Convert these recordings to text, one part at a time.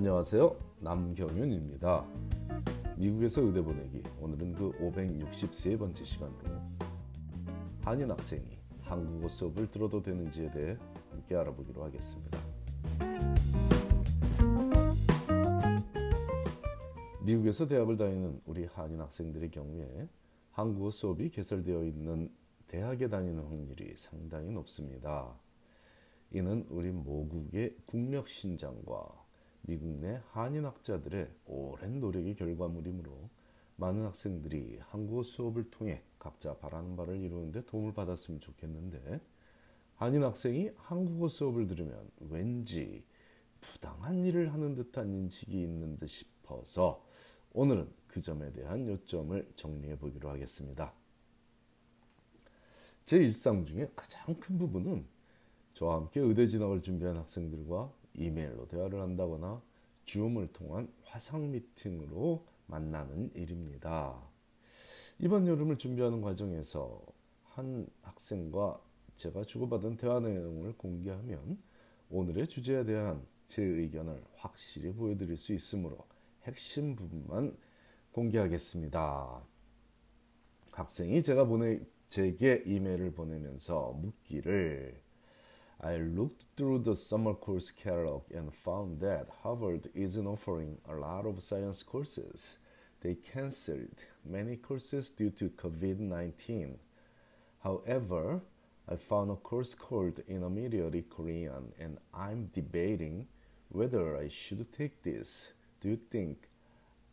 안녕하세요. 남경윤입니다. 미국에서 의대 보내기 오늘은 그 563번째 시간으로 한인 학생이 한국어 수업을 들어도 되는지에 대해 함께 알아보기로 하겠습니다. 미국에서 대학을 다니는 우리 한인 학생들의 경우에 한국어 수업이 개설되어 있는 대학에 다니는 확률이 상당히 높습니다. 이는 우리 모국의 국력 신장과 미국 내 한인 학자들의 오랜 노력의 결과물이므로 많은 학생들이 한국어 수업을 통해 각자 바라는 바를 이루는데 도움을 받았으면 좋겠는데 한인 학생이 한국어 수업을 들으면 왠지 부당한 일을 하는 듯한 인식이 있는 듯 싶어서 오늘은 그 점에 대한 요점을 정리해 보기로 하겠습니다. 제 일상 중에 가장 큰 부분은 저와 함께 의대 진학을 준비한 학생들과 이메일로 대화를 한다거나 줌을 통한 화상 미팅으로 만나는 일입니다. 이번 여름을 준비하는 과정에서 한 학생과 제가 주고받은 대화 내용을 공개하면 오늘의 주제에 대한 제 의견을 확실히 보여드릴 수 있으므로 핵심 부분만 공개하겠습니다. 학생이 제가 보내 제게 이메일을 보내면서 묻기를 I looked through the summer course catalog and found that Harvard isn't offering a lot of science courses. They canceled many courses due to COVID 19. However, I found a course called Intermediate Korean and I'm debating whether I should take this. Do you think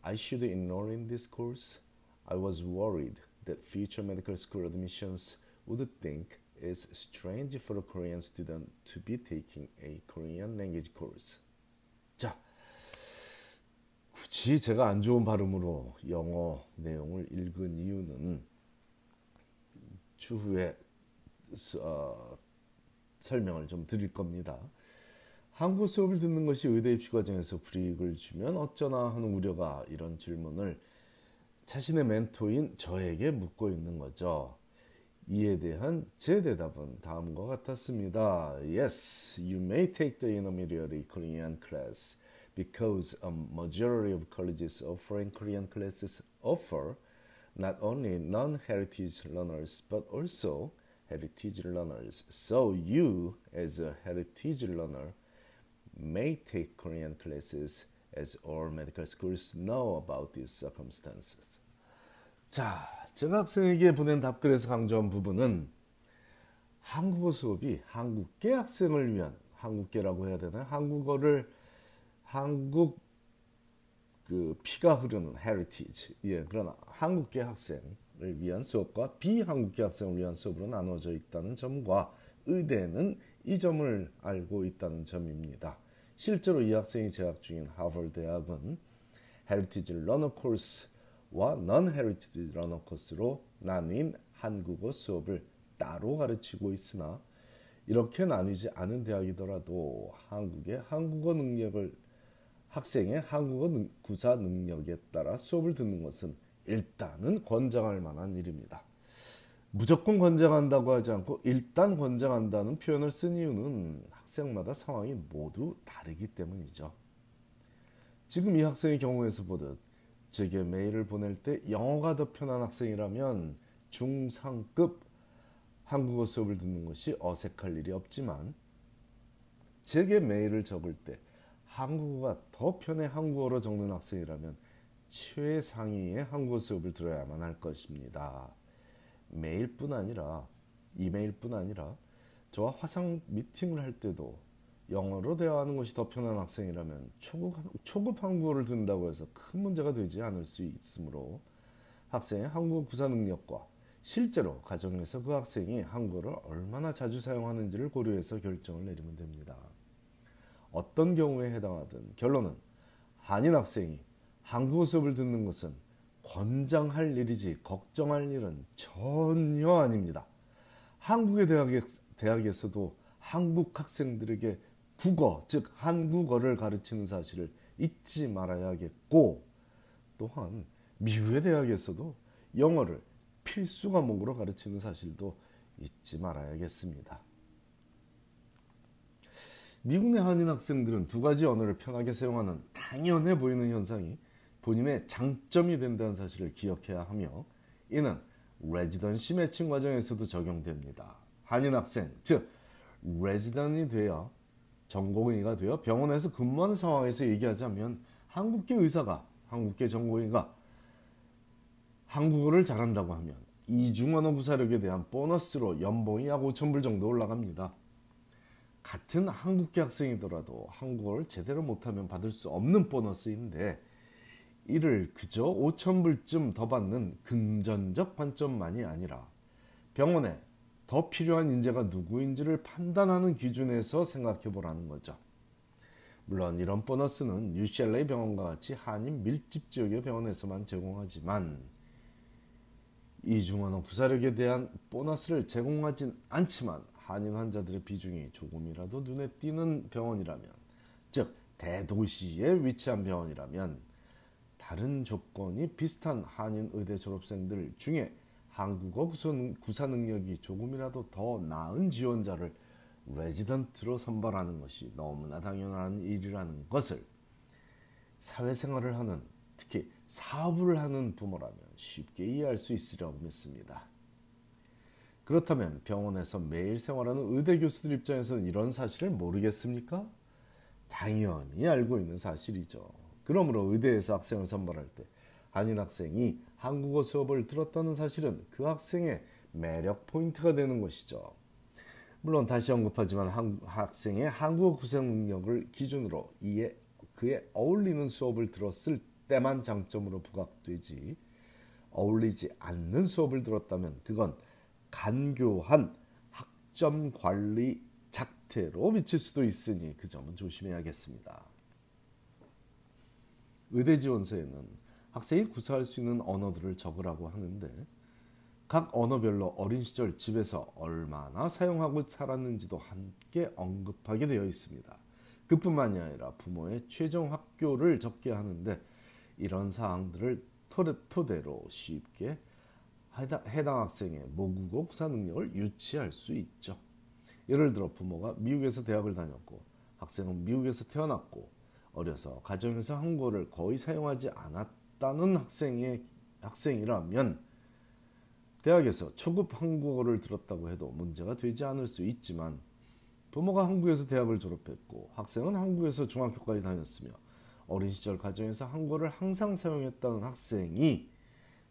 I should enroll in this course? I was worried that future medical school admissions would think it's strange for a Korean student to be taking a Korean language course. 자, 굳이 제가 안 좋은 발음으로 영어 내용을 읽은 이유는 추후에 어, 설명을 좀 드릴 겁니다. 한국 수업을 듣는 것이 의대 입시 과정에서 불이익을 주면 어쩌나 하는 우려가 이런 질문을 자신의 멘토인 저에게 묻고 있는 거죠. 이에 대한 제 대답은 다음과 같았습니다. Yes, you may take the intermediate Korean class because a majority of colleges offering Korean classes offer not only non-heritage learners but also heritage learners. So you, as a heritage learner, may take Korean classes as all medical schools know about these circumstances. 자, 제가 학생에게 보낸 답글에서 강조한 부분은 한국어 수업이 한국계 학생을 위한 한국계라고 해야 되나 한국어를 한국 그 피가 흐르는 heritage 예 그러나 한국계 학생을 위한 수업과 비한국계 학생을 위한 수업으로 나눠져 있다는 점과 의대는 이 점을 알고 있다는 점입니다. 실제로 이 학생이 재학 중인 하버드 대학은 heritage learner course 와 non-heritage learner course로 나뉜 한국어 수업을 따로 가르치고 있으나 이렇게 나뉘지 않은 대학이더라도 한국의 한국어 능력을 학생의 한국어 능, 구사 능력에 따라 수업을 듣는 것은 일단은 권장할 만한 일입니다. 무조건 권장한다고 하지 않고 일단 권장한다는 표현을 쓴 이유는 학생마다 상황이 모두 다르기 때문이죠. 지금 이 학생의 경우에서 보듯 제게 메일을 보낼 때 영어가 더 편한 학생이라면 중상급 한국어 수업을 듣는 것이 어색할 일이 없지만 제게 메일을 적을 때 한국어가 더 편해 한국어로 적는 학생이라면 최상위의 한국어 수업을 들어야만 할 것입니다. 메일뿐 아니라 이메일뿐 아니라 저와 화상 미팅을 할 때도 영어로 대화하는 것이 더 편한 학생이라면 초급, 초급 한국어를 듣는다고 해서 큰 문제가 되지 않을 수 있으므로 학생의 한국어 구사 능력과 실제로 가정에서 그 학생이 한국어를 얼마나 자주 사용하는지를 고려해서 결정을 내리면 됩니다. 어떤 경우에 해당하든 결론은 한인 학생이 한국어 수업을 듣는 것은 권장할 일이지 걱정할 일은 전혀 아닙니다. 한국의 대학에, 대학에서도 한국 학생들에게 국어, 즉 한국어를 가르치는 사실을 잊지 말아야겠고 또한 미국의 대학에서도 영어를 필수 과목으로 가르치는 사실도 잊지 말아야겠습니다. 미국 내 한인 학생들은 두 가지 언어를 편하게 사용하는 당연해 보이는 현상이 본인의 장점이 된다는 사실을 기억해야 하며 이는 레지던시 매칭 과정에서도 적용됩니다. 한인 학생, 즉 레지던이 되어 전공의가 되어 병원에서 근무하는 상황에서 얘기하자면 한국계 의사가 한국계 전공의가 한국어를 잘한다고 하면 이중언어 구사력에 대한 보너스로 연봉이 약 5천 불 정도 올라갑니다. 같은 한국계 학생이더라도 한국어를 제대로 못하면 받을 수 없는 보너스인데 이를 그저 5천 불쯤 더 받는 금전적 관점만이 아니라 병원에 더 필요한 인재가 누구인지를 판단하는 기준에서 생각해 보라는 거죠. 물론 이런 보너스는 UCLA 병원과 같이 한인 밀집 지역의 병원에서만 제공하지만 이중언어 구사력에 대한 보너스를 제공하진 않지만 한인 환자들의 비중이 조금이라도 눈에 띄는 병원이라면 즉 대도시에 위치한 병원이라면 다른 조건이 비슷한 한인 의대 졸업생들 중에 한국어 구사 능력이 조금이라도 더 나은 지원자를 레지던트로 선발하는 것이 너무나 당연한 일이라는 것을 사회생활을 하는 특히 사업을 하는 부모라면 쉽게 이해할 수 있으리라고 믿습니다. 그렇다면 병원에서 매일 생활하는 의대 교수들 입장에서는 이런 사실을 모르겠습니까? 당연히 알고 있는 사실이죠. 그러므로 의대에서 학생을 선발할 때 한인 학생이 한국어 수업을 들었다는 사실은 그 학생의 매력 포인트가 되는 것이죠. 물론 다시 언급하지만 한, 학생의 한국어 구사 능력을 기준으로 이에 그에 어울리는 수업을 들었을 때만 장점으로 부각되지 어울리지 않는 수업을 들었다면 그건 간교한 학점 관리 작태로 미칠 수도 있으니 그 점은 조심해야겠습니다. 의대 지원서에는 학생이 구사할 수 있는 언어들을 적으라고 하는데 각 언어별로 어린 시절 집에서 얼마나 사용하고 살았는지도 함께 언급하게 되어 있습니다. 그뿐만이 아니라 부모의 최종 학교를 적게 하는데 이런 사항들을 토대로 쉽게 해당 학생의 모국어 구사 능력을 유치할 수 있죠. 예를 들어 부모가 미국에서 대학을 다녔고 학생은 미국에서 태어났고 어려서 가정에서 한국어를 거의 사용하지 않았다 는 학생의 학생이라면 대학에서 초급 한국어를 들었다고 해도 문제가 되지 않을 수 있지만 부모가 한국에서 대학을 졸업했고 학생은 한국에서 중학교까지 다녔으며 어린 시절 가정에서 한국어를 항상 사용했다는 학생이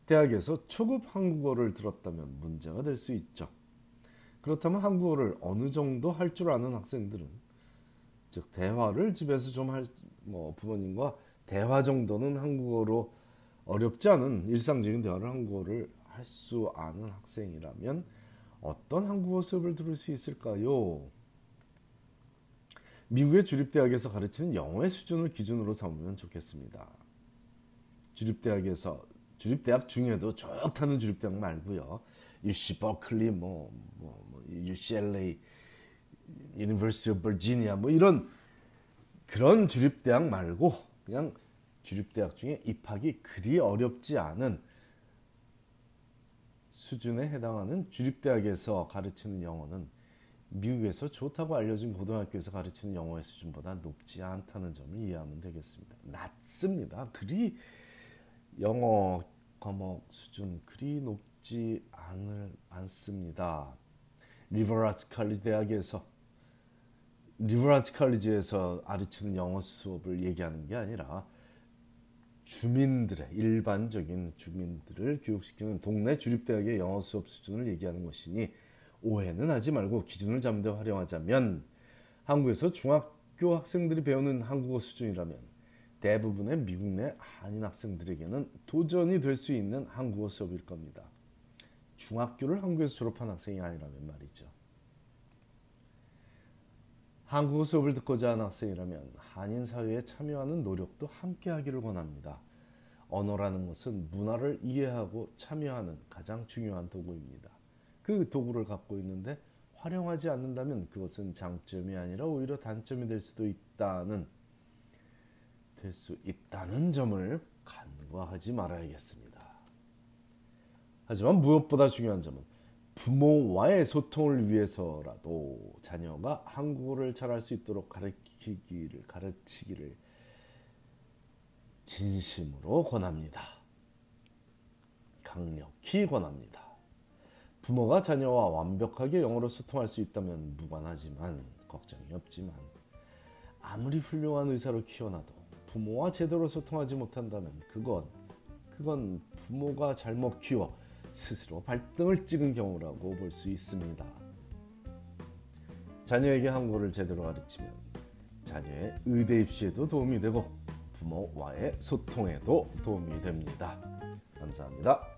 대학에서 초급 한국어를 들었다면 문제가 될 수 있죠. 그렇다면 한국어를 어느 정도 할 줄 아는 학생들은 즉 대화를 집에서 좀 할 뭐 부모님과 대화 정도는 한국어로 어렵지 않은 일상적인 대화를 한국어를 할 수 아는 학생이라면 어떤 한국어 수업을 들을 수 있을까요? 미국의 주립대학에서 가르치는 영어의 수준을 기준으로 삼으면 좋겠습니다. 주립대학에서 주립대학 중에도 좋다는 주립대학 말고요. UC 버클리 뭐, 뭐, 뭐 UCLA University of Virginia 뭐 이런 그런 주립대학 말고 그냥 주립대학 중에 입학이 그리 어렵지 않은 수준에 해당하는 주립대학에서 가르치는 영어는 미국에서 좋다고 알려진 고등학교에서 가르치는 영어의 수준보다 높지 않다는 점을 이해하면 되겠습니다. 낮습니다. 그리 영어 과목 수준 그리 높지 않을 않습니다. 리버라츠 칼리지 대학에서 리버라츠 칼리지에서 가르치는 영어 수업을 얘기하는 게 아니라 주민들의 일반적인 주민들을 교육시키는 동네 주립대학의 영어 수업 수준을 얘기하는 것이니 오해는 하지 말고 기준을 데 활용하자면 한국에서 중학교 학생들이 배우는 한국어 수준이라면 대부분의 미국 내 한인 학생들에게는 도전이 될 수 있는 한국어 수업일 겁니다. 중학교를 한국에서 졸업한 학생이 아니라면 말이죠. 한국어 수업을 듣고자 하는 학생이라면 한인 사회에 참여하는 노력도 함께 하기를 권합니다. 언어라는 것은 문화를 이해하고 참여하는 가장 중요한 도구입니다. 그 도구를 갖고 있는데 활용하지 않는다면 그것은 장점이 아니라 오히려 단점이 될 수도 있다는 될 수 있다는 점을 간과하지 말아야겠습니다. 하지만 무엇보다 중요한 점은 부모와의 소통을 위해서라도 자녀가 한국어를 잘할 수 있도록 가르치기를 가르치기를 진심으로 권합니다. 강력히 권합니다. 부모가 자녀와 완벽하게 영어로 소통할 수 있다면 무관하지만 걱정이 없지만 아무리 훌륭한 의사로 키워놔도 부모와 제대로 소통하지 못한다면 그건 그건 부모가 잘못 키워 스스로 발등을 찍은 경우라고 볼 수 있습니다. 자녀에게 한국어를 제대로 가르치면 자녀의 의대 입시에도 도움이 되고 부모와의 소통에도 도움이 됩니다. 감사합니다.